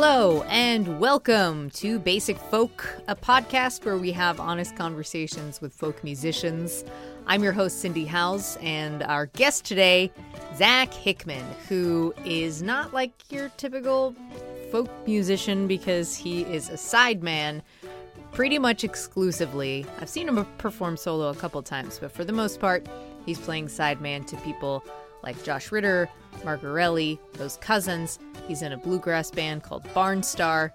Hello, and welcome to Basic Folk, a podcast where we have honest conversations with folk musicians. I'm your host, Cindy Howes, and our guest today, Zach Hickman, who is not like your typical folk musician because he is a sideman pretty much exclusively. I've seen him perform solo a couple times, but for the most part, he's playing sideman to people like Josh Ritter, Margarelli, Rose Cousins. He's in a bluegrass band called Barnstar.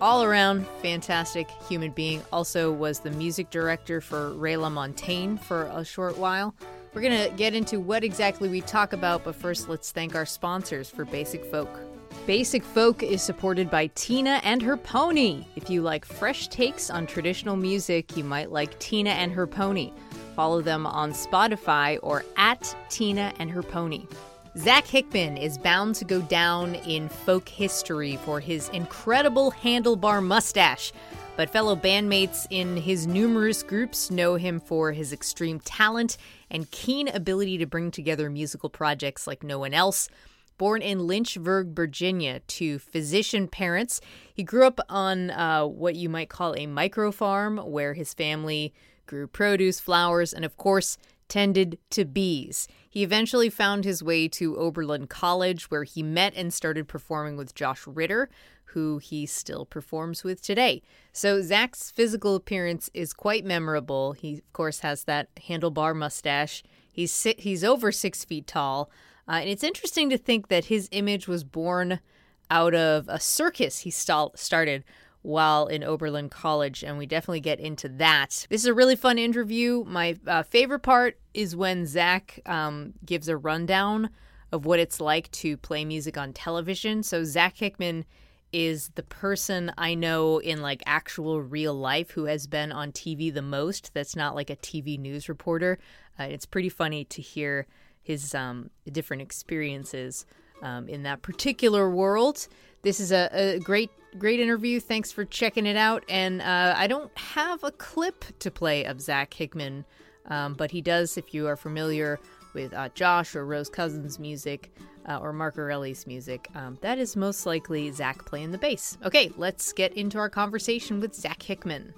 All around fantastic human being. Also was the music director for Ray LaMontagne for a short while. We're going to get into what exactly we talk about, but first let's thank our sponsors for Basic Folk. Basic Folk is supported by Tina and her pony. If you like fresh takes on traditional music, you might like Tina and her pony. Follow them on Spotify or at Tina and her pony. Zach Hickman is bound to go down in folk history for his incredible handlebar mustache, but fellow bandmates in his numerous groups know him for his extreme talent and keen ability to bring together musical projects like no one else. Born in Lynchburg, Virginia, to physician parents, he grew up on uh, what you might call a micro farm where his family grew produce, flowers, and of course, tended to bees. He eventually found his way to Oberlin College, where he met and started performing with Josh Ritter, who he still performs with today. So, Zach's physical appearance is quite memorable. He, of course, has that handlebar mustache. He's, si- he's over six feet tall. Uh, and it's interesting to think that his image was born out of a circus he st- started while in Oberlin College, and we definitely get into that. This is a really fun interview. My uh, favorite part is when Zach um, gives a rundown of what it's like to play music on television. So, Zach Hickman is the person I know in like actual real life who has been on TV the most. That's not like a TV news reporter. Uh, it's pretty funny to hear his um, different experiences um, in that particular world. This is a, a, great, great interview. Thanks for checking it out. And uh, I don't have a clip to play of Zach Hickman, um, but he does, if you are familiar with uh, Josh or Rose Cousins' music uh, or Mark Erelli's music, um, that is most likely Zach playing the bass. Okay, let's get into our conversation with Zach Hickman.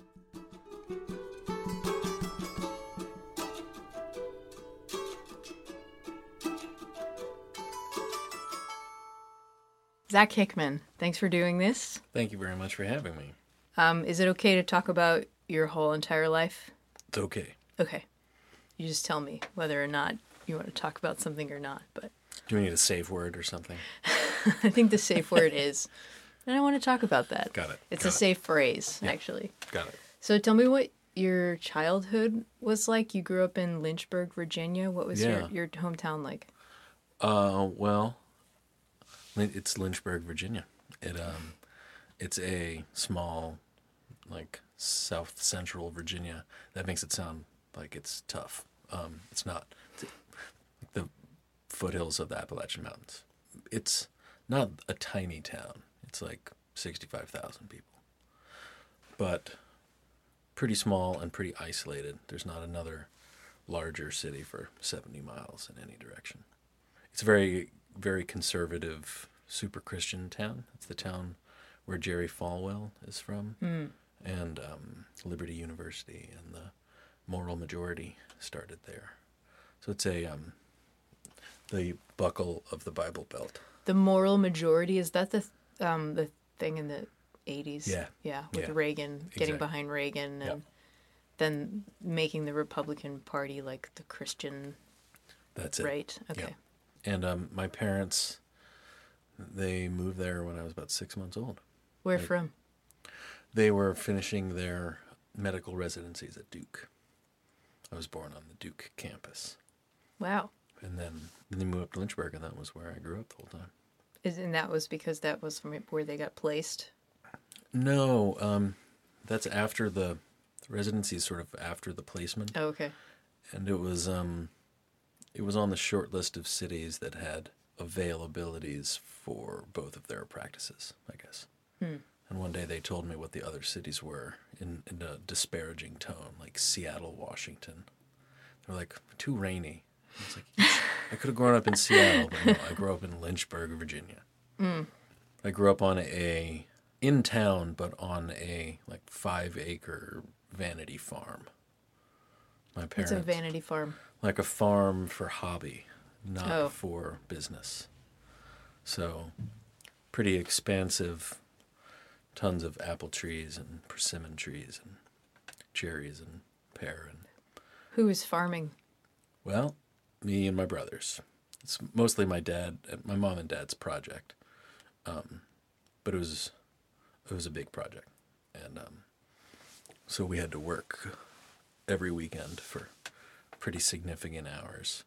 Zach Hickman, thanks for doing this. Thank you very much for having me. Um, is it okay to talk about your whole entire life? It's okay. Okay. You just tell me whether or not you want to talk about something or not. But do we need a safe word or something? I think the safe word is. I don't want to talk about that. Got it. It's Got a it. safe phrase, Yeah. actually. Got it. So tell me what your childhood was like. You grew up in Lynchburg, Virginia. What was Yeah. your, your hometown like? Uh, well, it's Lynchburg, Virginia. It um, it's a small, like South Central Virginia. That makes it sound like it's tough. Um, it's not. It's the foothills of the Appalachian Mountains. It's not a tiny town. It's like sixty-five thousand people, but pretty small and pretty isolated. There's not another larger city for 70 miles in any direction. It's very, very conservative, super Christian town. It's the town where Jerry Falwell is from, and um, Liberty University and the Moral Majority started there. So it's a um, the buckle of the Bible Belt. The moral majority is that the um the thing in the 80s? Yeah. Yeah, with Yeah. Reagan getting Exact- behind Reagan and Yep. then making the Republican Party like the Christian That's it. right. Okay. And um, my parents, they moved there when I was about six months old. Where from? They were finishing their medical residencies at Duke. I was born on the Duke campus. Wow. And then, then they moved up to Lynchburg, and that was where I grew up the whole time. Is, and that was because that was from where they got placed. No, um, that's after the, the residency is sort of after the placement. Oh, okay. and it was um it was on the short list of cities that had availabilities for both of their practices i guess. Hmm. And one day they told me what the other cities were in, in a disparaging tone like seattle washington. They were like too rainy. I was like i could have grown up in seattle but no i grew up in lynchburg virginia. Hmm. I grew up on a in town but on a like five acre vanity farm. My parents. It's parents a vanity farm. like a farm for hobby, not Oh. for business. So, pretty expansive, tons of apple trees and persimmon trees and cherries and pear and Who is farming? well, me and my brothers. It's mostly my dad, my mom and dad's project, um, but it was it was a big project, and um, so we had to work every weekend for pretty significant hours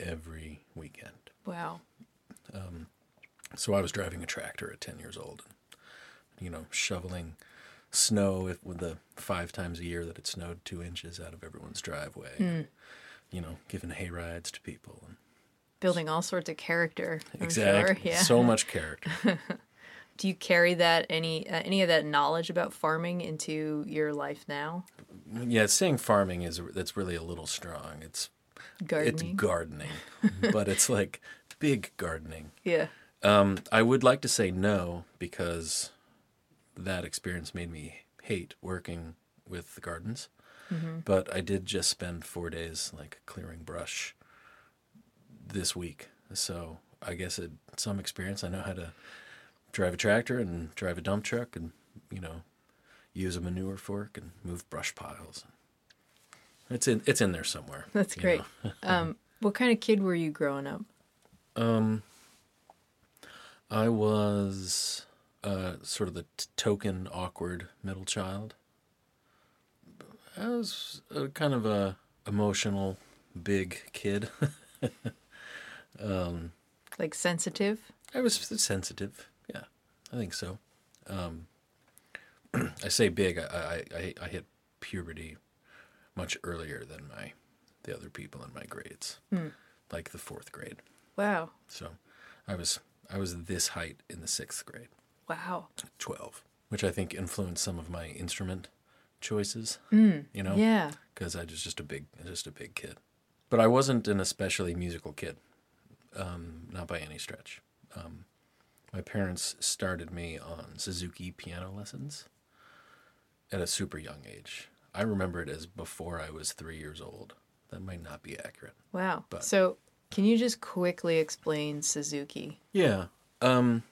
every weekend. Wow. So I was driving a tractor at ten years old, and you know, shoveling snow if, with the five times a year that it snowed two inches out of everyone's driveway. You know, giving hay rides to people and Building all sorts of character. I'm exactly Sure. Yeah. so much character. Do you carry that any uh, any of that knowledge about farming into your life now? yeah, saying farming is that's really a little strong. It's it's Gardening. gardening, but it's like big gardening. yeah. Um, I would like to say no because that experience made me hate working with the gardens. But I did just spend four days like clearing brush this week, so I guess it some experience. I know how to drive a tractor and drive a dump truck, and you know, use a manure fork and move brush piles. It's in it's in there somewhere. That's great. um, what kind of kid were you growing up? I was uh, sort of the t- token awkward middle child. I was a kind of a emotional big kid. Like sensitive? I was sensitive. Yeah, I think so. Um, I say big. I I I hit puberty much earlier than my the other people in my grades, like the fourth grade. Wow. So, I was I was this height in the sixth grade. Wow. 12, which I think influenced some of my instrument choices. you know, Yeah. because I was just a big, just a big kid. But I wasn't an especially musical kid, um, not by any stretch. Um, my parents started me on Suzuki piano lessons at a super young age. I remember it as before I was three years old. That might not be accurate. Wow. But- So, can you just quickly explain Suzuki? Yeah. Um,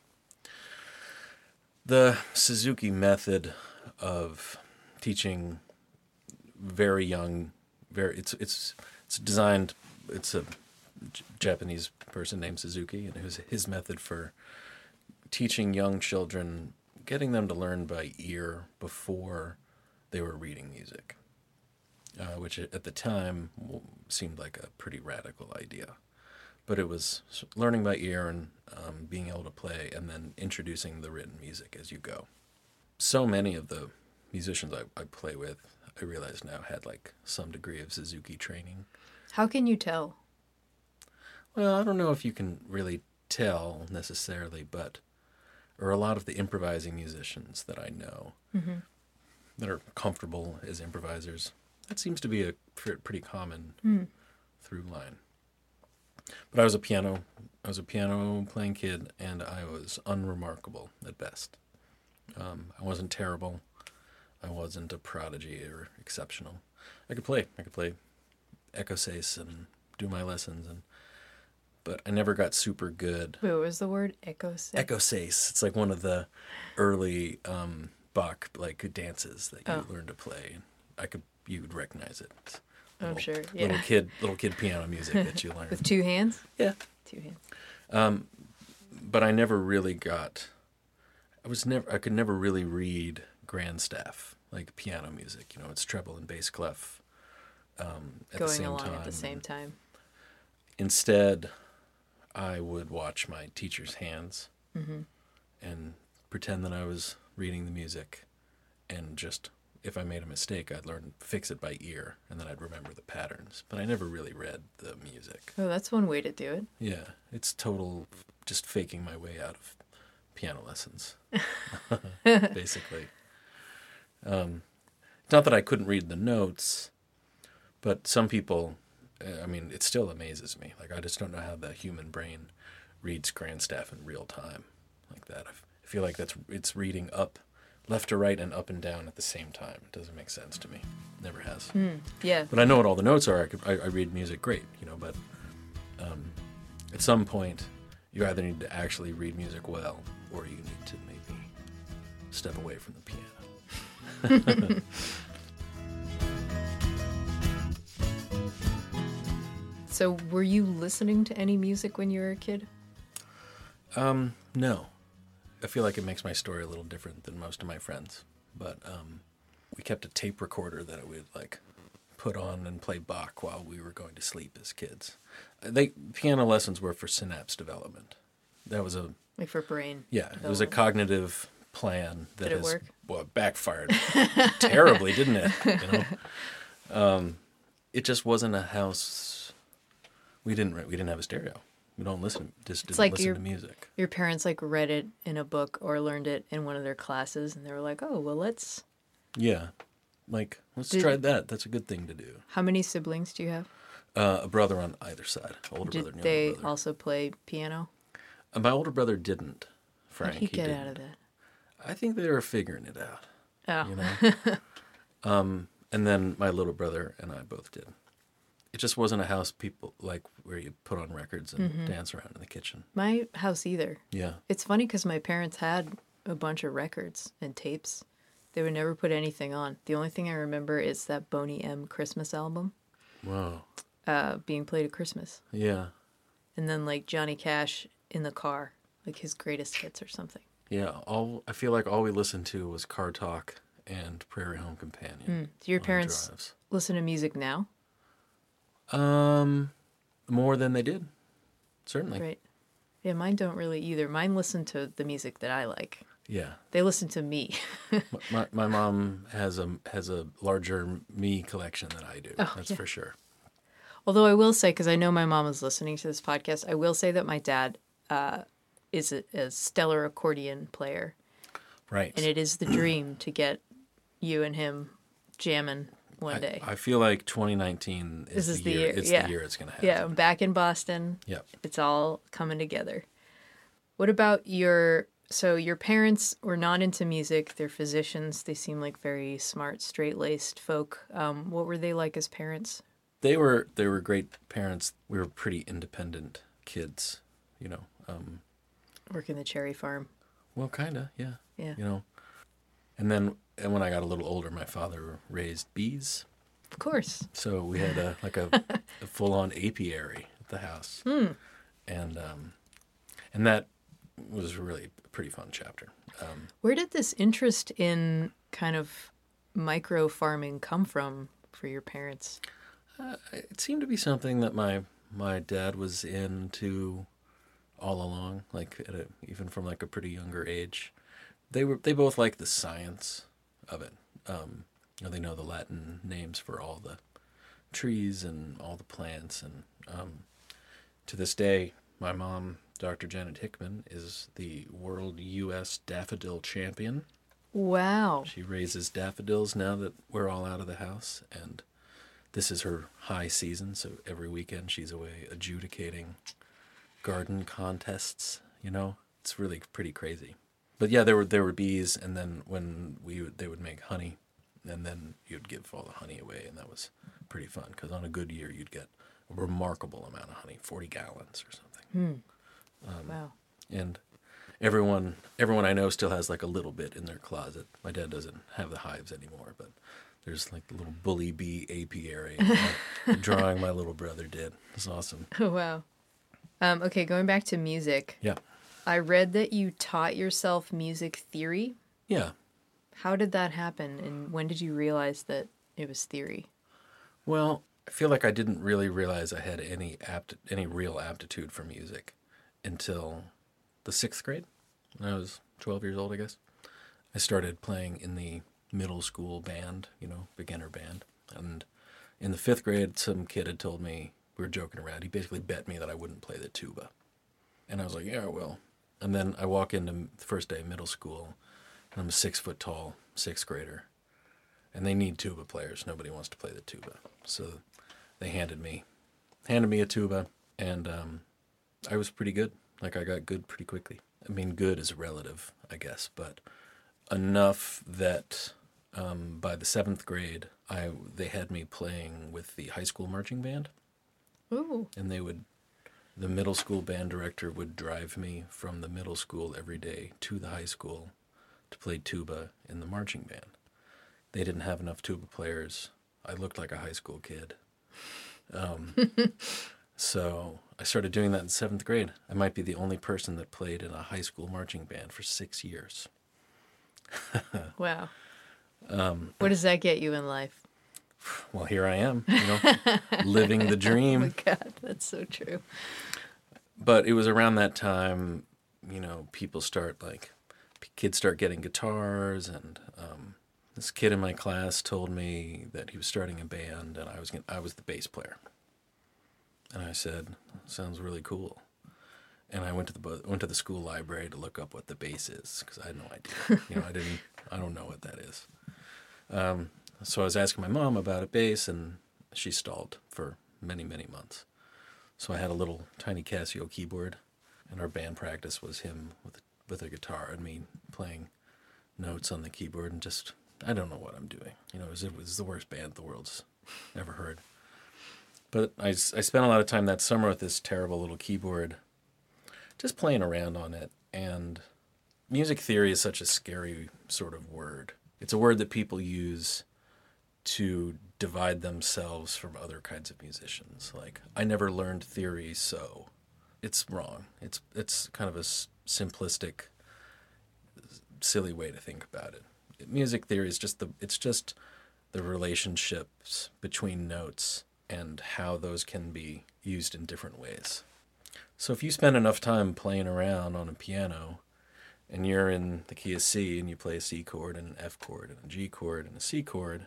the Suzuki method of teaching very young, very it's it's it's designed. It's a Japanese person named Suzuki, and it was his method for teaching young children, getting them to learn by ear before they were reading music, uh, which at the time seemed like a pretty radical idea but it was learning by ear and um, being able to play and then introducing the written music as you go. So many of the musicians I, I play with, I realize now had like some degree of Suzuki training. How can you tell? Well, I don't know if you can really tell necessarily, but or a lot of the improvising musicians that I know that are comfortable as improvisers, that seems to be a pr- pretty common through line. But I was a piano, I was a piano playing kid, and I was unremarkable at best. Um, I wasn't terrible. I wasn't a prodigy or exceptional. I could play. I could play Ecossaise and do my lessons, and but I never got super good. Wait, what was the word? Echo. Ecossaise. It's like one of the early um, Bach like dances that you Oh. learn to play. I could you would recognize it. It's I'm little- sure. Little kid, little kid piano music that you learn. With two hands? yeah, Two hands. but I never really got. I was never. I could never really read grand staff like piano music. You know, it's treble and bass clef. Um, at the Going same along time. at the same time. Instead, I would watch my teacher's hands Mm-hmm. and pretend that I was reading the music, and just if I made a mistake, I'd learn fix it by ear, and then I'd remember the patterns. But I never really read the music. Oh, that's one way to do it. Yeah, it's total just faking my way out of piano lessons, basically. Um, not that I couldn't read the notes, but some people, I mean, it still amazes me. Like, I just don't know how the human brain reads grand staff in real time like that. I f- I feel like that's it's reading up, left to right, and up and down at the same time. It doesn't make sense to me. Never has. Yeah. But I know what all the notes are. I, could, I, I read music great, you know. But um, at some point, you either need to actually read music well, or you need to maybe step away from the piano. So, were you listening to any music when you were a kid? Um, no, I feel like it makes my story a little different than most of my friends. But um, we kept a tape recorder that we'd like put on and play Bach while we were going to sleep as kids. Uh, They piano lessons were for synapse development. That was a Like for brain? Yeah, it was a cognitive plan that Did it has work? well backfired terribly, didn't it? You know, um, it just wasn't a house. We didn't we didn't have a stereo. We don't listen. Just didn't like listen you're- to music. Your parents like read it in a book or learned it in one of their classes, and they were like, "Oh, well, let's." Yeah, like let's Did- try that. That's a good thing to do. How many siblings do you have? Uh, a brother on either side, older Did brother and they brother. also play piano? Uh, my older brother didn't. Frank, How'd he get didn't. out of that? I think they were figuring it out. Oh, you know. um, and then my little brother and I both did. It just wasn't a house people like where you put on records and Mm-hmm. dance around in the kitchen. my house either. Yeah, It's funny because my parents had a bunch of records and tapes. They would never put anything on. The only thing I remember is that Boney M Christmas album wow, uh, being played at Christmas. yeah, And then like Johnny Cash in the car, like his greatest hits or something. yeah. All I feel like all we listened to was Car Talk and Prairie Home Companion. Do your parents drives. listen to music now? Um, more than they did, certainly. Right. Yeah, mine don't really either. Mine listen to the music that I like. Yeah, They listen to me. my, my mom has a has a larger me collection than I do. Oh, that's yeah. for sure. Although I will say, because I know my mom is listening to this podcast, I will say that my dad uh, is a, a stellar accordion player, Right. and it is the dream to get you and him jamming one I, day. I feel like 2019 is, This the, is the year. year, It's yeah. the year it's going to happen. yeah, I'm back in Boston. Yep. It's all coming together. What about your? So your parents were not into music. They're physicians. They seem like very smart, straight-laced folk. Um, what were they like as parents? They were they were great parents. We were pretty independent kids, you know. Um, Working the cherry farm. well, kind of, yeah. Yeah. You know. And then and when I got a little older, my father raised bees. Of course. So we had a like a, a full on apiary at the house. Hmm. And um and that was really a pretty fun chapter. Um Where did this interest in kind of micro farming come from for your parents? it seemed to be something that my my dad was into all along like at a, even from like a pretty younger age they were they both liked the science of it um you know, they know the latin names for all the trees and all the plants and um to this day my mom dr janet hickman is the world us daffodil champion Wow. she raises daffodils now that we're all out of the house, and this is her high season. So every weekend she's away adjudicating garden contests. You know, it's really pretty crazy. But yeah, there were there were bees, and then when we would, they would make honey, and then you'd give all the honey away, and that was pretty fun because on a good year you'd get a remarkable amount of honey, forty gallons or something wow. and everyone everyone I know still has like a little bit in their closet. My dad doesn't have the hives anymore, but there's like a little bully bee apiary drawing my little brother did. It's awesome. Oh, wow. Um, okay, going back to music. Yeah. I read that you taught yourself music theory. Yeah. How did that happen, and when did you realize that it was theory? Well, I feel like I didn't really realize I had any apt any real aptitude for music until the sixth grade. When I was twelve years old, I guess. I started playing in the middle school band, you know, beginner band. And in the fifth grade, some kid had told me we were joking around. He basically bet me that I wouldn't play the tuba, and I was like, "Yeah, I will." And then I walk into the first day of middle school, and I'm a six foot tall sixth grader, and they need tuba players. Nobody wants to play the tuba, so they handed me handed me a tuba, and um, I was pretty good. Like I got good pretty quickly. I mean, good is relative, I guess, but enough that um, by the seventh grade, I they had me playing with the high school marching band, Ooh. and they would. The middle school band director would drive me from the middle school every day to the high school to play tuba in the marching band. They didn't have enough tuba players. I looked like a high school kid. Um, so I started doing that in seventh grade. I might be the only person that played in a high school marching band for six years. Wow. Um, what does that get you in life? Well, here I am, you know, living the Oh my dream. God, that's so true. But it was around that time, you know, people start like, kids start getting guitars, and um, this kid in my class told me that he was starting a band, and I was gonna, I was the bass player. And I said, "Sounds really cool." And I went to the went to the school library to look up what the bass is because I had no idea. you know, I didn't, I don't know what that is. Um, so I was asking my mom about a bass, and she stalled for many, many months. So I had a little tiny Casio keyboard, and our band practice was him with with a guitar and me playing notes on the keyboard, and just I don't know what I'm doing. You know, it was, it was the worst band the world's ever heard. But I, I spent a lot of time that summer with this terrible little keyboard, just playing around on it. And music theory is such a scary sort of word. It's a word that people use to divide themselves from other kinds of musicians. Like, I never learned theory, so it's wrong. It's it's kind of a s- simplistic, silly way to think about it. Music theory is just the it's just the relationships between notes and how those can be used in different ways. So if you spend enough time playing around on a piano and you're in the key of C and you play a C chord and an F chord and a G chord and a C chord,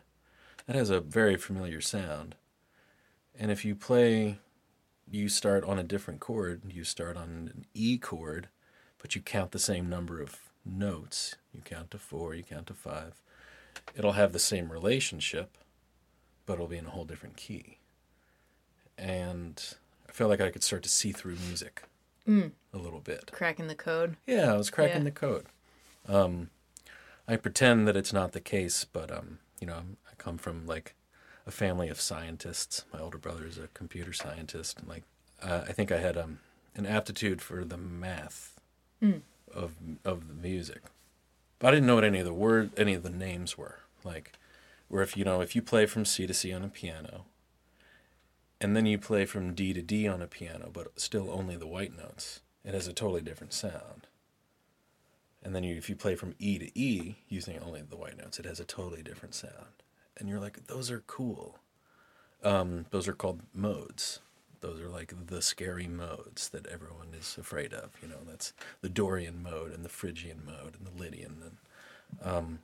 that has a very familiar sound. And if you play, you start on a different chord, you start on an E chord, but you count the same number of notes. You count to four, you count to five. It'll have the same relationship, but it'll be in a whole different key. And I feel like I could start to see through music Mm. a little bit. Cracking the code. Yeah, I was cracking Yeah. the code. Um, I pretend that it's not the case, but um, you know, I'm, I come from like a family of scientists. My older brother is a computer scientist, and like uh, I think I had um, an aptitude for the math Mm. of of the music, but I didn't know what any of the word, any of the names were. Like, where if you know if you play from C to C on a piano, and then you play from D to D on a piano, but still only the white notes, it has a totally different sound. And then you, if you play from E to E using only the white notes, it has a totally different sound. And you're like, those are cool. Um, those are called modes. Those are like the scary modes that everyone is afraid of. You know, that's the Dorian mode and the Phrygian mode and the Lydian. And um,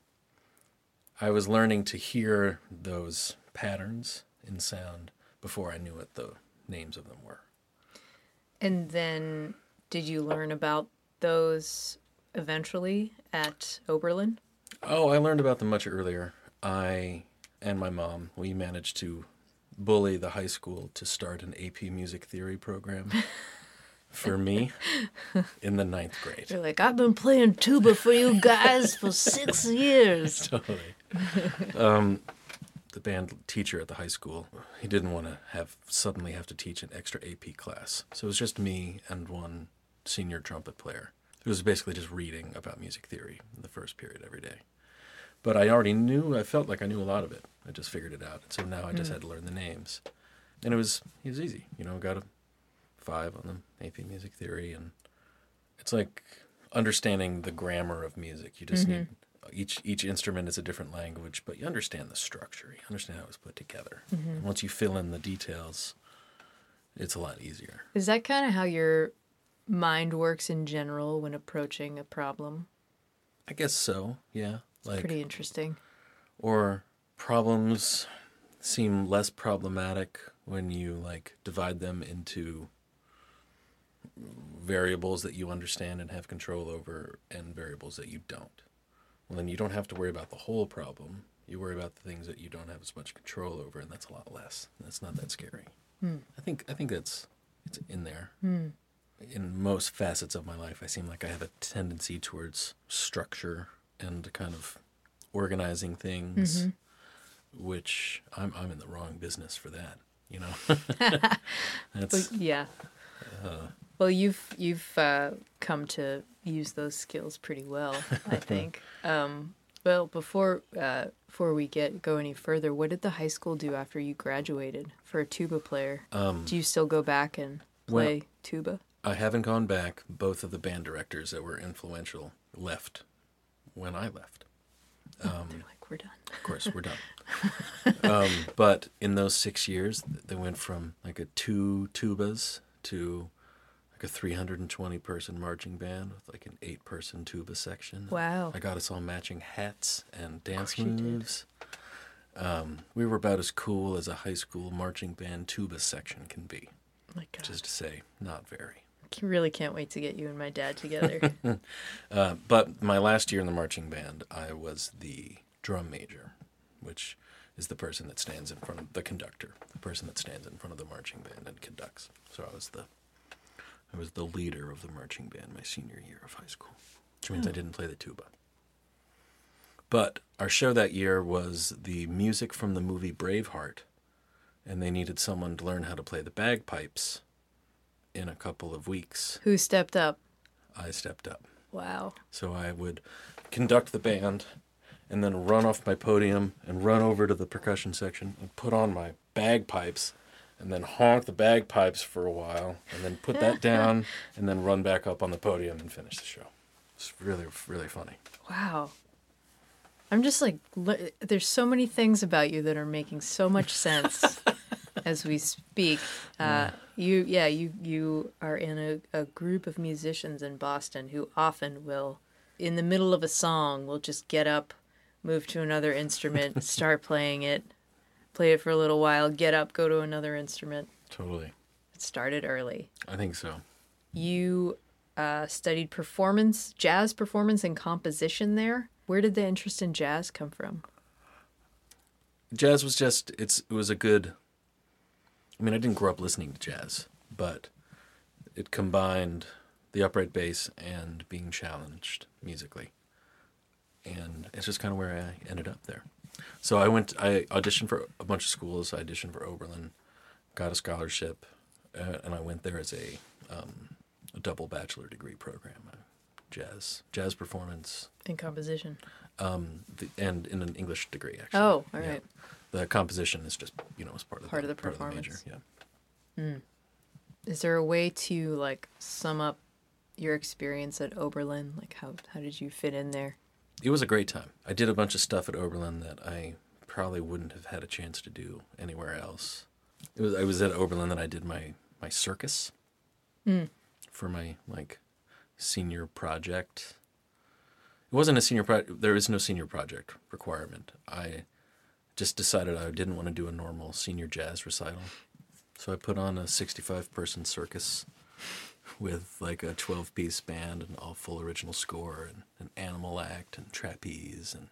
I was learning to hear those patterns in sound before I knew what the names of them were. And then did you learn about those eventually at Oberlin? Oh, I learned about them much earlier. I and my mom, we managed to bully the high school to start an AP music theory program for me in the ninth grade. You're like, I've been playing tuba for you guys for six years. totally. um, the band teacher at the high school, he didn't want to have suddenly have to teach an extra AP class. So it was just me and one senior trumpet player. It was basically just reading about music theory in the first period every day. But I already knew, I felt like I knew a lot of it. I just figured it out. So now I just hmm. had to learn the names. And it was it was easy. You know, got a five on the AP music theory and it's like understanding the grammar of music. You just mm-hmm. need each each instrument is a different language, but you understand the structure. You understand how it was put together. Mm-hmm. And once you fill in the details, it's a lot easier. Is that kind of how your mind works in general when approaching a problem? I guess so. Yeah. Like Pretty interesting. or problems seem less problematic when you like divide them into variables that you understand and have control over and variables that you don't. Well, then you don't have to worry about the whole problem. You worry about the things that you don't have as much control over, and that's a lot less. That's not that scary. Hmm. I think I think that's it's in there. Hmm. In most facets of my life, I seem like I have a tendency towards structure and kind of organizing things, mm-hmm. Which I'm I'm in the wrong business for that. You know, that's But yeah. well, you've you've uh, come to use those skills pretty well, I think. um, well, before uh, before we get go any further, what did the high school do after you graduated for a tuba player? um, do you still go back and well- play tuba? I haven't gone back. Both of the band directors that were influential left when I left. Um, They're like, we're done. Of course, we're done. um, but in those six years, they went from like a two tubas to like a 320 person marching band with like an eight person tuba section. Wow. I got us all matching hats and dance moves. Um, we were about as cool as a high school marching band tuba section can be, My God. is to say, not very. I really can't wait to get you and my dad together. Uh, but my last year in the marching band, I was the drum major, which is the person that stands in front of the conductor, the person that stands in front of the marching band and conducts. So I was the I was the leader of the marching band my senior year of high school, which means I hmm. didn't play the tuba. But our show that year was the music from the movie Braveheart, and they needed someone to learn how to play the bagpipes in a couple of weeks. Who stepped up? I stepped up. Wow. So I would conduct the band and then run off my podium and run over to the percussion section and put on my bagpipes and then honk the bagpipes for a while and then put that down and then run back up on the podium and finish the show. It's really, really funny. Wow. I'm just like, there's so many things about you that are making so much sense as we speak. Uh, you, yeah, you you are in a, a group of musicians in Boston who often will, in the middle of a song, will just get up, move to another instrument, start playing it, play it for a little while, get up, go to another instrument. Totally. It started early. I think so. You uh, studied performance, jazz performance, and composition there. Where did the interest in jazz come from? Jazz was just it's it was a good I mean, I didn't grow up listening to jazz, but it combined the upright bass and being challenged musically. And it's just kind of where I ended up there. So I went I auditioned for a bunch of schools. I auditioned for Oberlin, got a scholarship, uh, and I went there as a um, a double bachelor degree program, uh, jazz jazz performance and composition. um, the, and in an English degree actually. Oh, all Yeah. right. The composition is just you know as part of Part the, of the major. performance. Yeah. Is there a way to like sum up your experience at Oberlin? Like how how did you fit in there? It was a great time. I did a bunch of stuff at Oberlin that I probably wouldn't have had a chance to do anywhere else. It was I was at Oberlin that I did my my circus hmm. for my like senior project. It wasn't a senior project. There is no senior project requirement. I just decided I didn't want to do a normal senior jazz recital, so I put on a 65 person circus with like a 12 piece band and all full original score and an animal act and trapeze and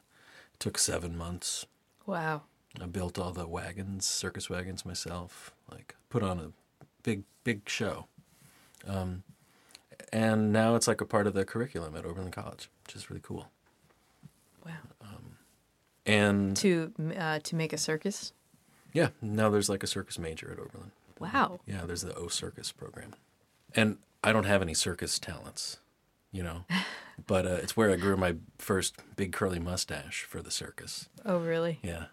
it took seven months Wow. i built all the wagons circus wagons myself like put on a big big show um, and now it's like a part of the curriculum at oberlin college which is really cool Wow. and To uh, to make a circus? yeah now there's like a circus major at oberlin Wow. Yeah, there's the O Circus program. And I don't have any circus talents. you know. but uh, it's where I grew my first big curly mustache for the circus. Oh, really? Yeah.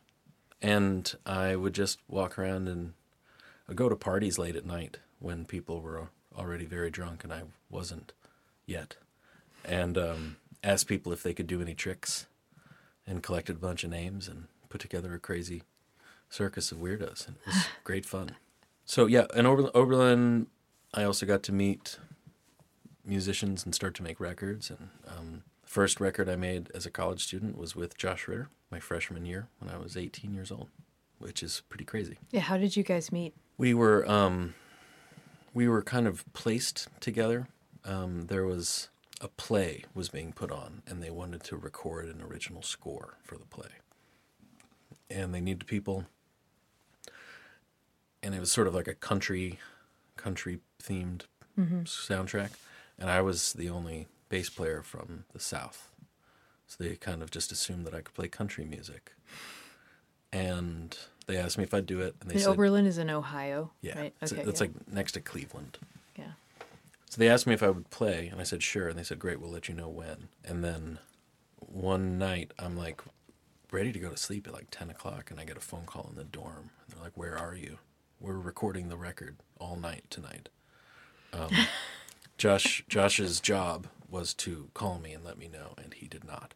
And I would just walk around and I'd go to parties late at night when people were already very drunk and I wasn't yet. And um, asked people if they could do any tricks and collected a bunch of names and put together a crazy circus of weirdos. And it was great fun. So, yeah, in Ober- Oberlin, I also got to meet musicians and start to make records. And um, the first record I made as a college student was with Josh Ritter, my freshman year when I was 18 years old, which is pretty crazy. Yeah. How did you guys meet? We were um, we were kind of placed together. Um, there was a play was being put on, and they wanted to record an original score for the play, and they needed people. And it was sort of like a country, country themed mm-hmm. soundtrack, and I was the only bass player from the South, so they kind of just assumed that I could play country music. And they asked me if I'd do it, and they And said, Oberlin is in Ohio, yeah, right? it's, Okay. it's yeah. like next to Cleveland. yeah. So they asked me if I would play, and I said sure. And they said, great, we'll let you know when. And then one night, I'm like ready to go to sleep at like 10 o'clock, and I get a phone call in the dorm. And they're like, where are you? We're recording the record all night tonight. Um, Josh Josh's job was to call me and let me know, and he did not.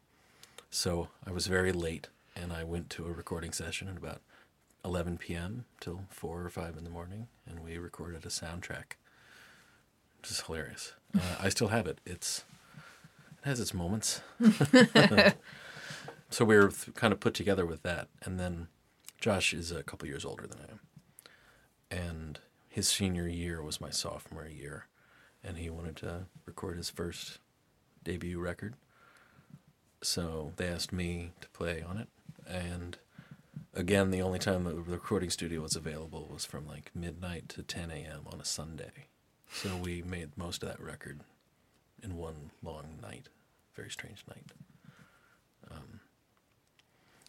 So I was very late, and I went to a recording session at about 11 p.m. till 4 or 5 in the morning, and we recorded a soundtrack. Which is hilarious. Uh, I still have it. It's it has its moments. so we were th- kind of put together with that, and then Josh is a couple years older than I am, and his senior year was my sophomore year, and he wanted to record his first debut record. So they asked me to play on it, and again, the only time the recording studio was available was from like midnight to 10 a.m. on a Sunday. So we made most of that record in one long night, very strange night. Um,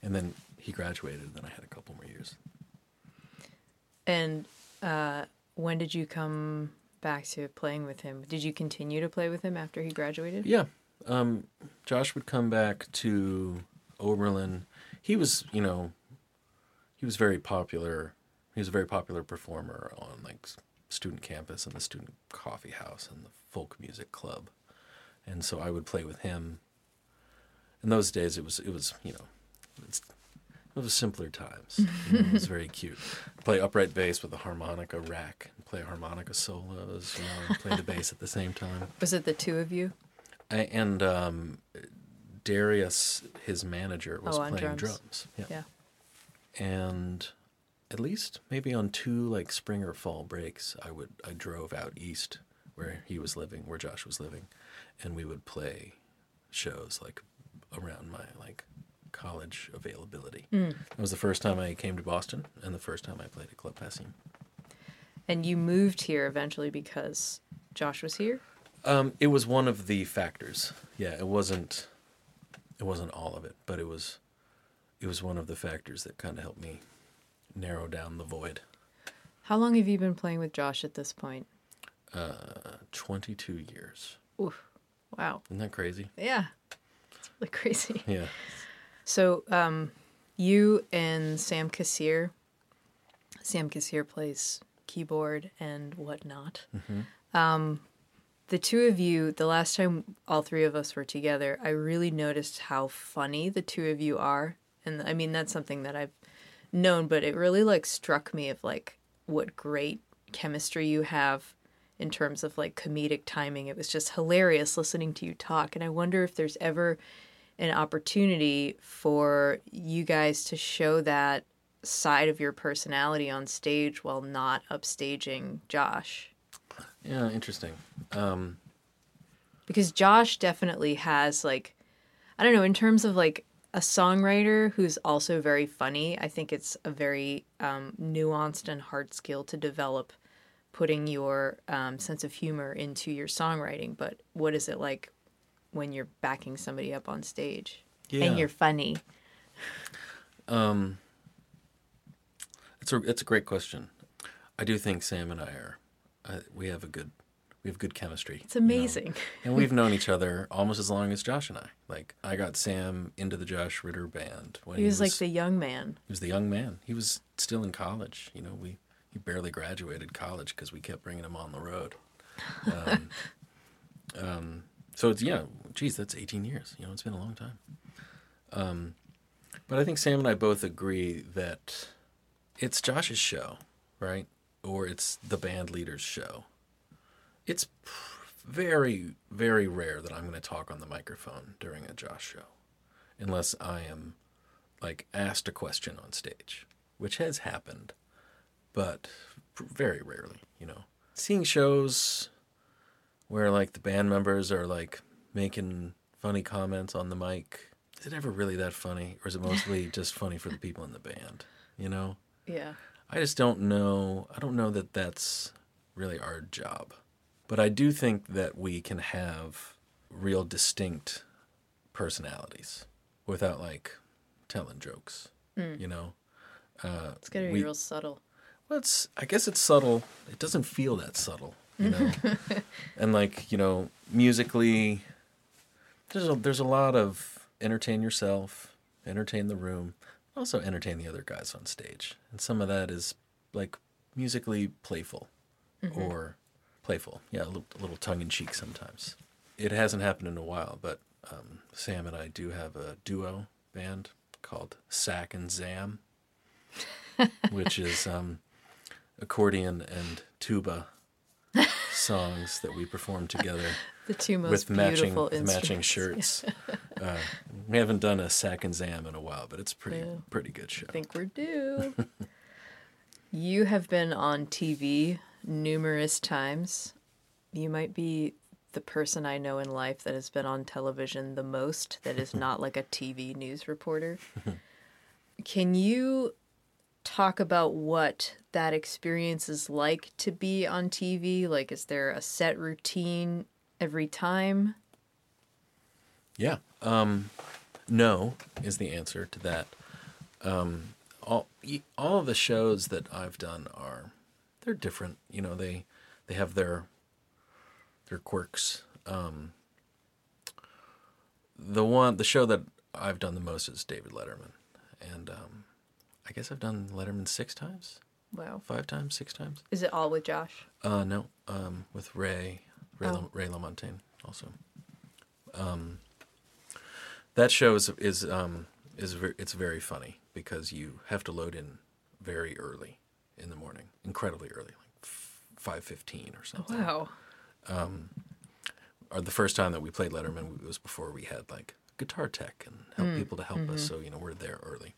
and then he graduated, and then I had a couple more years. And uh, when did you come back to playing with him? Did you continue to play with him after he graduated? Yeah. Um, Josh would come back to Oberlin. He was, you know, he was very popular. He was a very popular performer on like student campus and the student coffee house and the folk music club. And so I would play with him. In those days, it was it was you know, it's, it was simpler times. You know, it was very cute. Play upright bass with a harmonica rack, and play harmonica solos, you know, and play the bass at the same time. Was it the two of you? I, and um, Darius, his manager, was Oh, playing drums. drums. Yeah. Yeah. And at least maybe on two like spring or fall breaks, I would I drove out east where he was living, where Josh was living, and we would play shows like around my like college availability. Mm. That was the first time I came to Boston, and the first time I played at Club Passim. And you moved here eventually because Josh was here? Um, it was one of the factors. Yeah, it wasn't. It wasn't all of it, but it was. It was one of the factors that kind of helped me narrow down the void. How long have you been playing with Josh at this point? Uh, Twenty-two years. Oof. Wow. Isn't that crazy? Yeah. It's really crazy. Yeah. So, um, you and Sam Kassirer, Sam Kassirer plays keyboard and whatnot. Um, the two of you, the last time all three of us were together, I really noticed how funny the two of you are. And I mean, that's something that I've known, but it really like struck me of like what great chemistry you have in terms of like comedic timing. It was just hilarious listening to you talk. And I wonder if there's ever an opportunity for you guys to show that side of your personality on stage while not upstaging Josh. Yeah. Interesting. Um, Because Josh definitely has like I don't know, in terms of like a songwriter who's also very funny, I think it's a very um, nuanced and hard skill to develop putting your um, sense of humor into your songwriting. But what is it like when you're backing somebody up on stage yeah. and you're funny? Um, it's a it's a great question. I do think Sam and I are uh, we have a good We have good chemistry. It's you know? amazing. and we've known each other almost as long as Josh and I. Like I got Sam into the Josh Ritter band when He was like the young man. he was the young man. He was still in college. You know, we he barely graduated college because we kept bringing him on the road. Um, um, so it's yeah, geez, that's 18 years. You know, it's been a long time. Um, but I think Sam and I both agree that it's Josh's show, right? Or it's the band leader's show. It's pr- very, very rare that I'm going to talk on the microphone during a Josh show, unless I am like asked a question on stage, which has happened, but pr- very rarely, you know. Seeing shows where like the band members are like making funny comments on the mic, is it ever really that funny or is it mostly just funny for the people in the band, you know? Yeah. I just don't know. I don't know that that's really our job. But I do think that we can have real distinct personalities without like telling jokes, you know? Uh, It's gotta be we- real subtle. well, it's, I guess it's subtle. It doesn't feel that subtle, you know? and like, you know, musically, there's a, there's a lot of entertain yourself, entertain the room, also entertain the other guys on stage. And some of that is like musically playful or playful. Yeah, a little, a little tongue in cheek sometimes. It hasn't happened in a while, but um, Sam and I do have a duo band called Sack and Zam, which is um, accordion and tuba songs that we perform together The two most with matching beautiful with matching shirts. uh, we haven't done a sack and zam in a while, but it's pretty Yeah. pretty good show. I think we're due. you have been on TV numerous times. You might be the person I know in life that has been on television the most that is not like a TV news reporter. Can you talk about what that experience is like to be on TV? Like, is there a set routine every time? Yeah. Um, no is the answer to that. Um, all all of the shows that I've done are they're different. You know, they they have their their quirks. Um, the one the show that I've done the most is David Letterman, and um, I guess I've done Letterman six times, Wow. five times, six times. Is it all with Josh? Uh, no, um, with Ray, Ray, Oh. La, Ray LaMontagne also. Um, that show is is um, is ver- it's very funny because you have to load in very early in the morning, incredibly early, like five fifteen or something. Wow. Or the first time that we played Letterman it was before we had like guitar tech and help people to help us. So you know we're there early.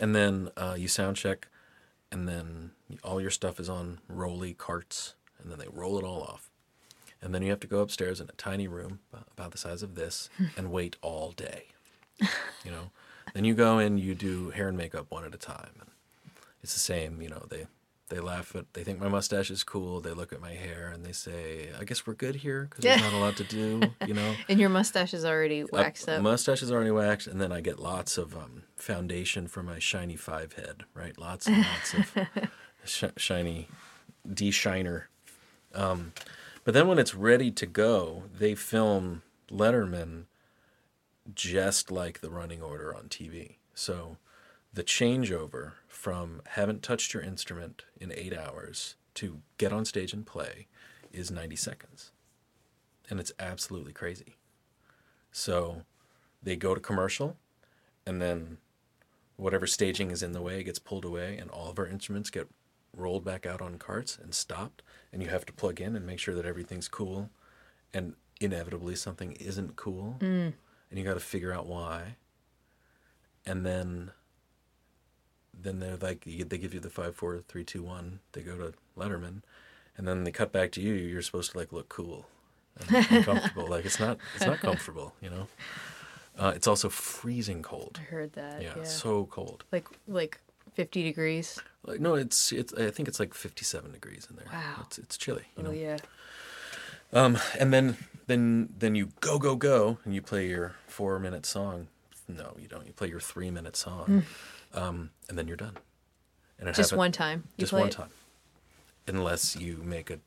And then uh, you sound check, and then all your stuff is on rolly carts, and then they roll it all off. And then you have to go upstairs in a tiny room about- about the size of this and wait all day. You know, then you go in, you do hair and makeup one at a time, and it's the same. You know, they they laugh at, they think my mustache is cool. They look at my hair and they say, "I guess we're good here because there's not a lot to do." You know, And your mustache is already waxed uh, up. Mustache is already waxed, and then I get lots of um, foundation for my shiny five head, right? Lots and lots of sh- shiny de-shiner. Um, but then when it's ready to go, they film Letterman just like the running order on TV. So the changeover from haven't touched your instrument in eight hours to get on stage and play is 90 seconds. And it's absolutely crazy. So they go to commercial, and then whatever staging is in the way gets pulled away, and all of our instruments get rolled back out on carts and stopped. And you have to plug in and make sure that everything's cool. And inevitably, something isn't cool. Mm. And you got to figure out why. And then. Then they're like, they give you the five, four, three, two, one. They go to Letterman, and then they cut back to you. You're supposed to like look cool and, and comfortable. like it's not, it's not comfortable, you know. Uh, it's also freezing cold. I heard that. Yeah, Yeah. so cold. like like 50 degrees. Like no, it's it's. I think it's like fifty-seven degrees in there. Wow. It's it's chilly. You know. Oh yeah. Um, and then then then you go go go, and you play your four-minute song. No, you don't. You play your three-minute song, um, and then you're done. And it Just one time. You just one it? time, unless you make a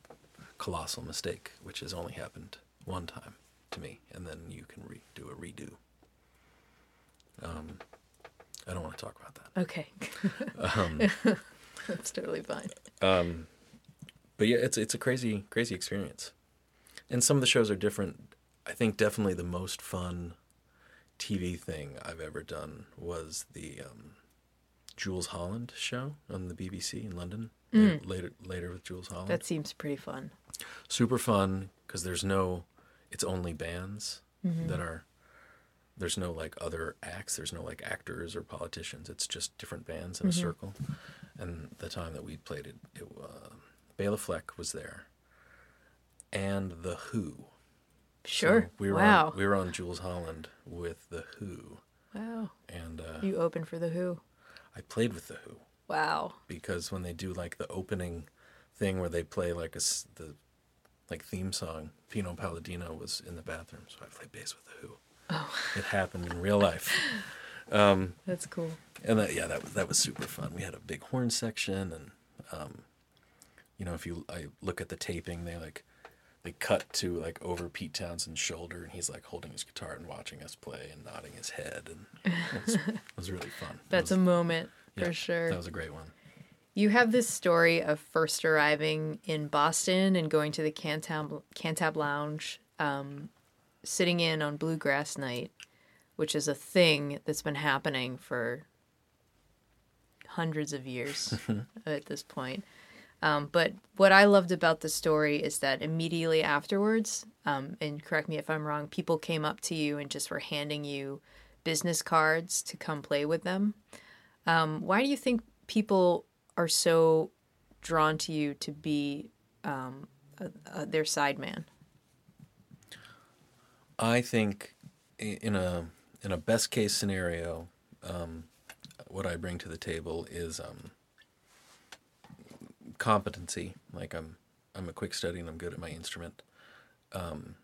colossal mistake, which has only happened one time to me, and then you can re- do a redo. Um, I don't want to talk about that. Okay. Um, That's totally fine. um, but yeah, it's it's a crazy crazy experience, and some of the shows are different. I think definitely the most fun TV thing I've ever done was the um, Jools Holland show on the BBC in London. Mm. Later later with Jools Holland. That seems pretty fun. super fun because there's no it's only bands Mm-hmm. that are there's no like other acts there's no like actors or politicians it's just different bands Mm-hmm. in a circle and the time that we played it, it uh, Bela Fleck was there and the Who Sure. So we were wow. on, we were on Jools Holland with the Who wow. and uh, You opened for the Who. I played with the Who Wow. because when they do like the opening thing where they play like a the like theme song, Pino Palladino was in the bathroom, so I played bass with the Who. Oh. It happened in real life, That's cool. and that, yeah, that was that was super fun. We had a big horn section, and um, you know, if you I look at the taping, they like they cut to like over Pete Townshend's shoulder, and he's like holding his guitar and watching us play and nodding his head, and it was, it was really fun. That's a moment yeah, for sure. That was a great one. You have this story of first arriving in Boston and going to the Cantab, Cantab Lounge, um, sitting in on Bluegrass Night, which is a thing that's been happening for hundreds of years at this point. Um, but what I loved about the story is that immediately afterwards, um, and correct me if I'm wrong, people came up to you and just were handing you business cards to come play with them. Um, why do you think people are so drawn to you to be um, a, a, their side man? I think in a in a best case scenario, um, what I bring to the table is um, competency. Like I'm I'm a quick study and I'm good at my instrument, um,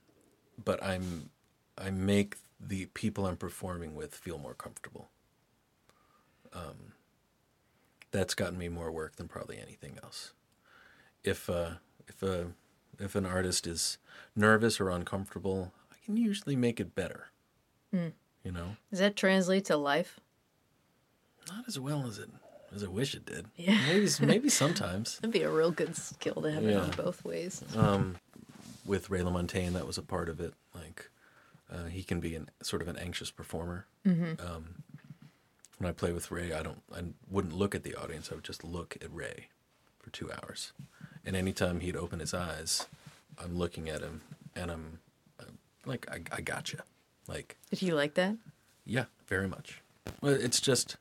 but I'm I make the people I'm performing with feel more comfortable. Um, that's gotten me more work than probably anything else. If uh, if a if an artist is nervous or uncomfortable, I can usually make it better. You know, Does that translate to life? not as well as it as I wish it did. Yeah. Maybe maybe sometimes. That'd be a real good skill to have it on both ways. Um, with Ray LaMontagne, that was a part of it. Like, uh, he can be an sort of an anxious performer. Um, when I play with Ray, I don't, I wouldn't look at the audience. I would just look at Ray for two hours, and anytime he'd open his eyes, I'm looking at him, and I'm, I'm like, I, I got you. Like, Did you like that? yeah, very much. Well, it's just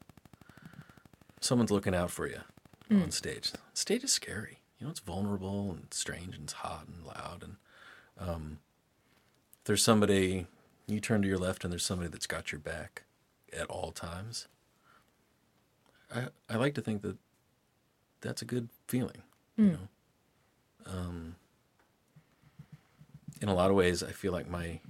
someone's looking out for you on stage. Stage is scary. You know, it's vulnerable and strange and it's hot and loud. And um, if there's somebody, you turn to your left and there's somebody that's got your back at all times. I, I like to think that that's a good feeling, you know. Um, in a lot of ways, I feel like my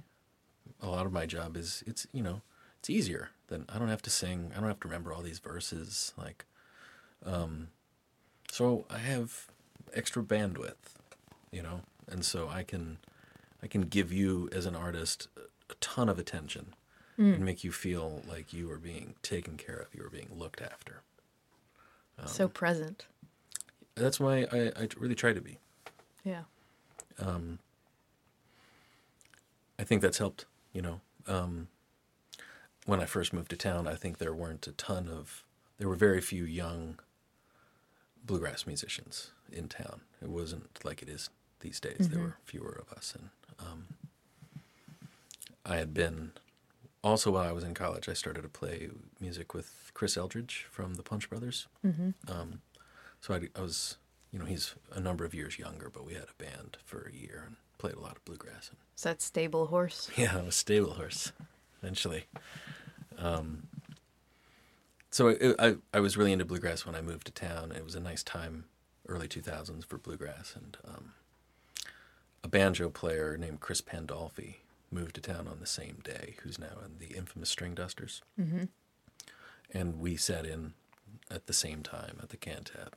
a lot of my job is it's you know it's easier than I don't have to sing I don't have to remember all these verses like um so I have extra bandwidth you know and so I can I can give you as an artist a ton of attention and make you feel like you are being taken care of you are being looked after so present. that's why I, I really try to be Yeah. Um, I think that's helped. You know, um, when I first moved to town, I think there weren't a ton of, there were very few young bluegrass musicians in town. It wasn't like it is these days. There were fewer of us, and um, I had been. Also, while I was in college, I started to play music with Chris Eldridge from the Punch Brothers. Um, so I, I was, you know, he's a number of years younger, but we had a band for a year and played a lot of bluegrass. And Is that stable horse? yeah, I'm a stable horse, eventually. Um, so it, I, I was really into bluegrass when I moved to town. It was a nice time, early 2000s for bluegrass. And um, a banjo player named Chris Pandolfi moved to town on the same day, who's now in the infamous Stringdusters. Mm-hmm. And we sat in at the same time at the cantab.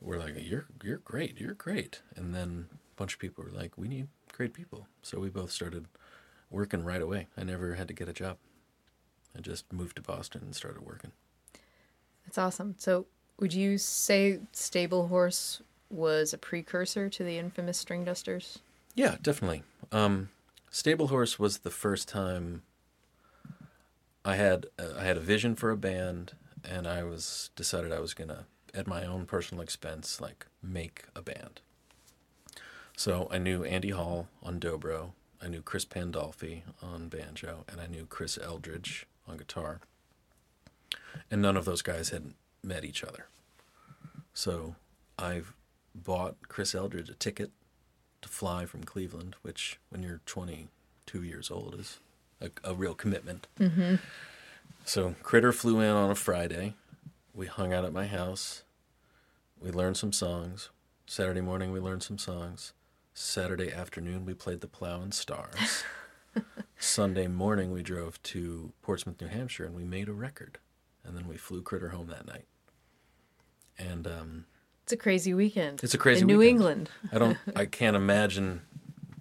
we're like, "You're you're great, you're great," and then a bunch of people were like, "We need great people," so we both started working right away. I never had to get a job. I just moved to Boston and started working. That's awesome. So, would you say Stable Horse was a precursor to the infamous Stringdusters? Yeah, definitely. Um, Stable Horse was the first time I had uh, I had a vision for a band, and I was decided I was gonna at my own personal expense like make a band. So I knew Andy Hall on dobro, I knew Chris Pandolfi on banjo, and I knew Chris Eldridge on guitar. And none of those guys had met each other. So I've bought Chris Eldridge a ticket to fly from Cleveland, which when you're 22 years old is a, a real commitment. Mm-hmm. So Critter flew in on a Friday. We hung out at my house. We learned some songs. Saturday morning, we learned some songs. Saturday afternoon, we played the Plough and Stars. Sunday morning, we drove to Portsmouth, New Hampshire, and we made a record. And then we flew Critter home that night. And um, It's a crazy weekend. it's a crazy in New weekend. England. I don't. I can't imagine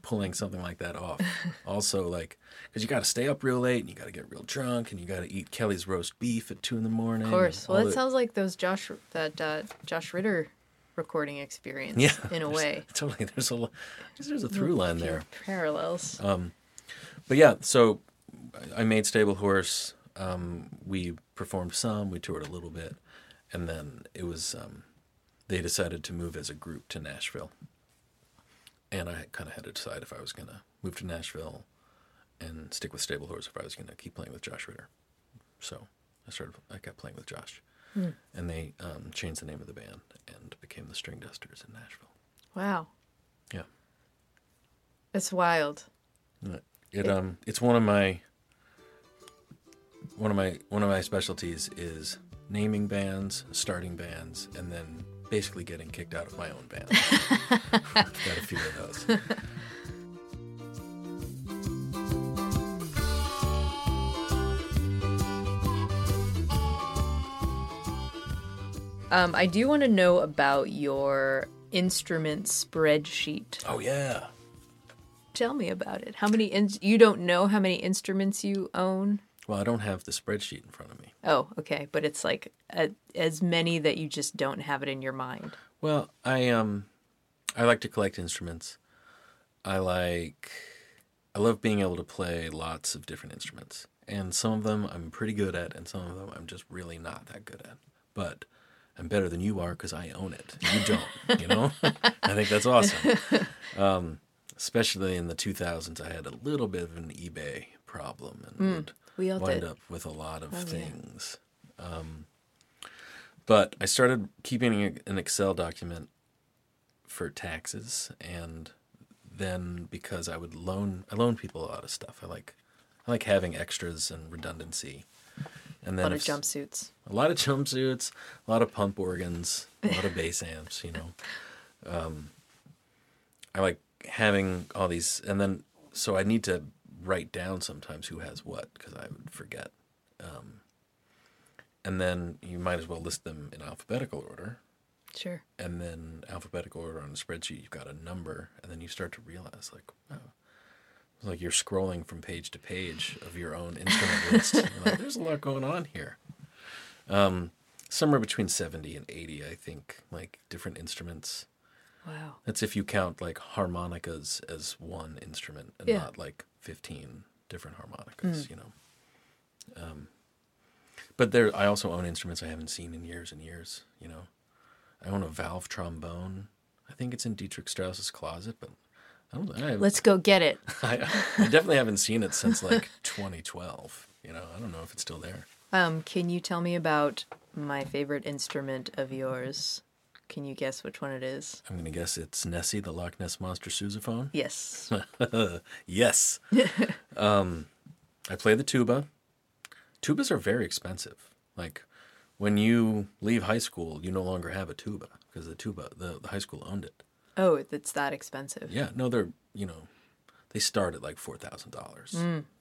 pulling something like that off. Also, like, because you got to stay up real late and you got to get real drunk and you got to eat Kelly's roast beef at two in the morning. Of course. Well, it the- sounds like those Josh that uh, Josh Ritter recording experience. yeah, in a way. Totally. There's a there's a through line there. Parallels. But yeah, so I made Stable Horse. Um, we performed some. We toured a little bit, and then it was um, they decided to move as a group to Nashville, and I kind of had to decide if I was gonna move to Nashville and stick with Stable Horse, if I was gonna keep playing with Josh Ritter. So I started. I kept playing with Josh, and they um, changed the name of the band and became the Stringdusters in Nashville. wow. Yeah. It's wild. It um it's one of my one of my one of my specialties is naming bands, starting bands, and then basically getting kicked out of my own band. I've got a few of those. Um, I do want to know about your instrument spreadsheet. Oh yeah. Tell me about it. How many? In- you don't know how many instruments you own? Well, I don't have the spreadsheet in front of me. Oh, okay. But it's like a, as many that you just don't have it in your mind. Well, I um I like to collect instruments. I like I love being able to play lots of different instruments. And some of them I'm pretty good at and some of them I'm just really not that good at. But I'm better than you are cuz I own it. You don't, you know? I think that's awesome. Um especially in the 2000s I had a little bit of an eBay problem and would we all wind did. up with a lot of Oh, yeah. things. Um, but I started keeping an Excel document for taxes, and then because I would loan, I loan people a lot of stuff. I like, I like having extras and redundancy. And then A lot of if- jumpsuits. a lot of jumpsuits, a lot of pump organs, a lot of bass amps, you know. Um, I like having all these, and then so I need to write down sometimes who has what because I would forget. Um, and then you might as well list them in alphabetical order, Sure. and then alphabetical order on a spreadsheet. You've got a number, and then you start to realize like, wow. It's like you're scrolling from page to page of your own instrument list. Like, There's a lot going on here Um, somewhere between 70 and 80 i think like different instruments Wow. that's if you count like harmonicas as one instrument and Yeah. not like 15 different harmonicas you know um, but there i also own instruments i haven't seen in years and years you know i own a valve trombone i think it's in Dietrich Strause's closet but i don't I, Let's go get it. I, I definitely haven't seen it since like 2012 you know i don't know if it's still there Um, can you tell me about my favorite instrument of yours? Can you guess which one it is? i'm gonna guess it's nessie the loch ness monster sousaphone Yes. yes. um, I play the tuba. Tubas are very expensive. Like when you leave high school, you no longer have a tuba because the tuba, the, the high school owned it. oh, it's that expensive. Yeah, no, they're you know, they start at like four thousand dollars.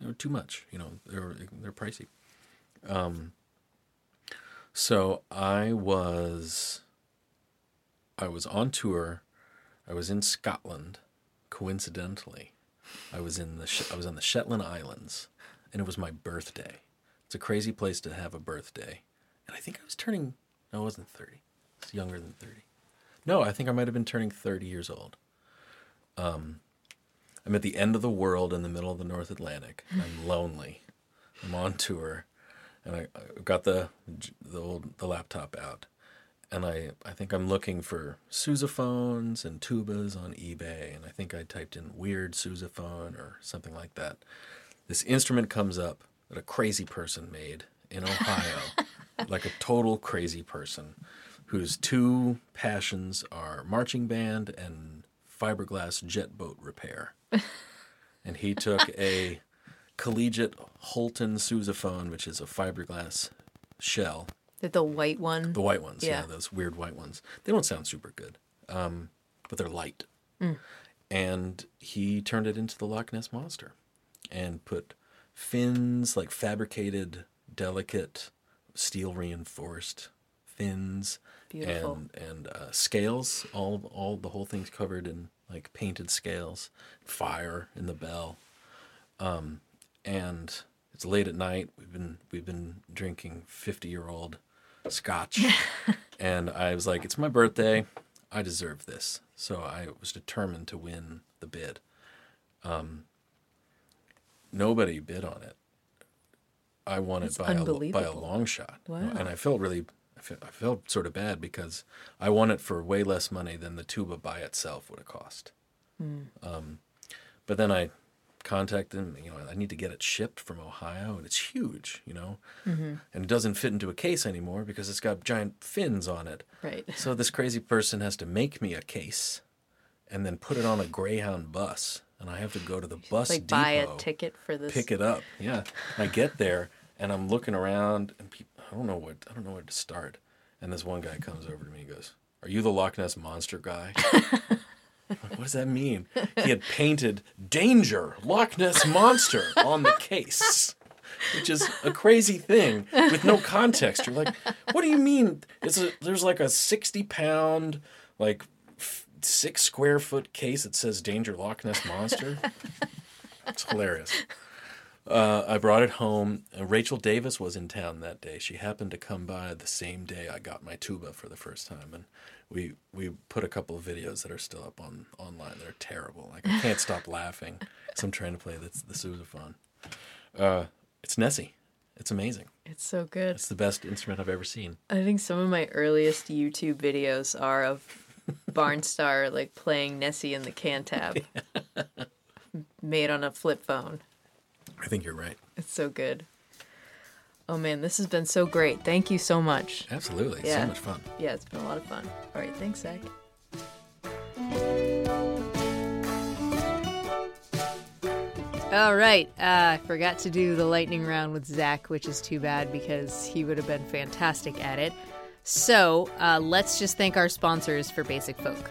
They're too much. You know, they're they're pricey. Um. So I was I was on tour. I was in Scotland. Coincidentally, I was in the Sh- I was on the Shetland Islands, and it was my birthday. It's a crazy place to have a birthday, and I think I was turning. No, I wasn't thirty. It's younger than thirty. No, I think I might have been turning thirty years old. Um, I'm at the end of the world in the middle of the North Atlantic. I'm lonely. I'm on tour, and I, I got the the old the laptop out, and I I think I'm looking for sousaphones and tubas on eBay, and I think I typed in weird sousaphone or something like that. This instrument comes up that a crazy person made in Ohio, like a total crazy person, whose two passions are marching band and fiberglass jet boat repair. and he took a collegiate Holton sousaphone, which is a fiberglass shell, The, the white one. the white ones, yeah. Yeah. those weird white ones. They don't sound super good, um, but they're light. And he turned it into the Loch Ness monster, and put fins like fabricated, delicate, steel reinforced fins, Beautiful. and and uh, scales. All all the whole thing's covered in like painted scales. Fire in the bell and it's late at night. We've been we've been drinking fifty year old scotch, and I was like, "It's my birthday. I deserve this." So I was determined to win the bid. Um, nobody bid on it. I won it by a, by a long shot, Wow. and I felt really. I fe- I felt sort of bad because I won it for way less money than the tuba by itself would have cost. Um, but then I contacted him. You know, I need to get it shipped from Ohio, and it's huge. You know, mm-hmm. and it doesn't fit into a case anymore because it's got giant fins on it. Right. So this crazy person has to make me a case, and then put it on a Greyhound bus, and I have to go to the bus like depot, buy a ticket for this. pick it up. Yeah, I get there, and I'm looking around, and people, I don't know what I don't know where to start. And this one guy comes over to me and goes, "Are you the Loch Ness monster guy?" Like, what does that mean? He had painted "Danger, Loch Ness Monster" on the case, which is a crazy thing with no context. You're like, what do you mean? It's a, there's like a sixty pound, like f- six square foot case that says "Danger, Loch Ness Monster." It's hilarious. Uh, I brought it home. Uh, Rachel Davis was in town that day. She happened to come by the same day I got my tuba for the first time, and we we put a couple of videos that are still up on online. They're terrible. Like I can't stop laughing as I'm trying to play the, the sousaphone. Uh, it's Nessie. It's amazing. It's so good. It's the best instrument I've ever seen. I think some of my earliest YouTube videos are of Barnstar like playing Nessie in the Cantab, made on a flip phone. I think you're right. It's so good. Oh man, this has been so great. Thank you so much. Absolutely. Yeah. So much fun. Yeah, it's been a lot of fun. All right, thanks, Zach. All right, uh, I forgot to do the lightning round with Zach, which is too bad because he would have been fantastic at it. So uh, let's just thank our sponsors for Basic Folk.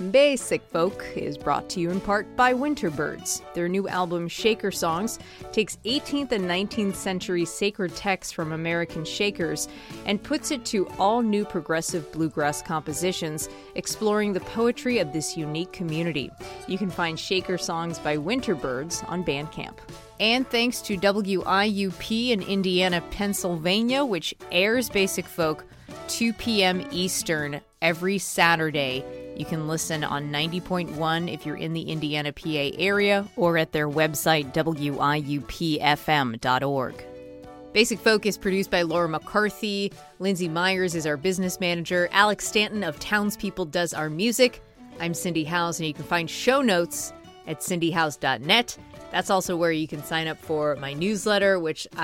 Basic Folk is brought to you in part by Winterbirds. Their new album, Shaker Songs, takes 18th and 19th century sacred texts from American Shakers and puts it to all new progressive bluegrass compositions, exploring the poetry of this unique community. You can find Shaker Songs by Winterbirds on Bandcamp. And thanks to WIUP in Indiana, Pennsylvania, which airs Basic Folk 2 p.m. Eastern every Saturday. You can listen on 90.1 if you're in the Indiana, PA area, or at their website, wiupfm.org. Basic Folk is produced by Laura McCarthy. Lindsay Myers is our business manager. Alex Stanton of Townspeople does our music. I'm Cindy Howes, and you can find show notes at cindyhowes.net. That's also where you can sign up for my newsletter, which uh,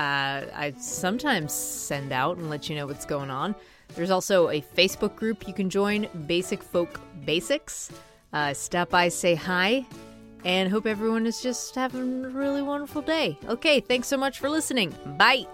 I sometimes send out and let you know what's going on. There's also a Facebook group you can join, Basic Folk Basics. Uh, stop by, say hi, and hope everyone is just having a really wonderful day. Okay, thanks so much for listening. Bye.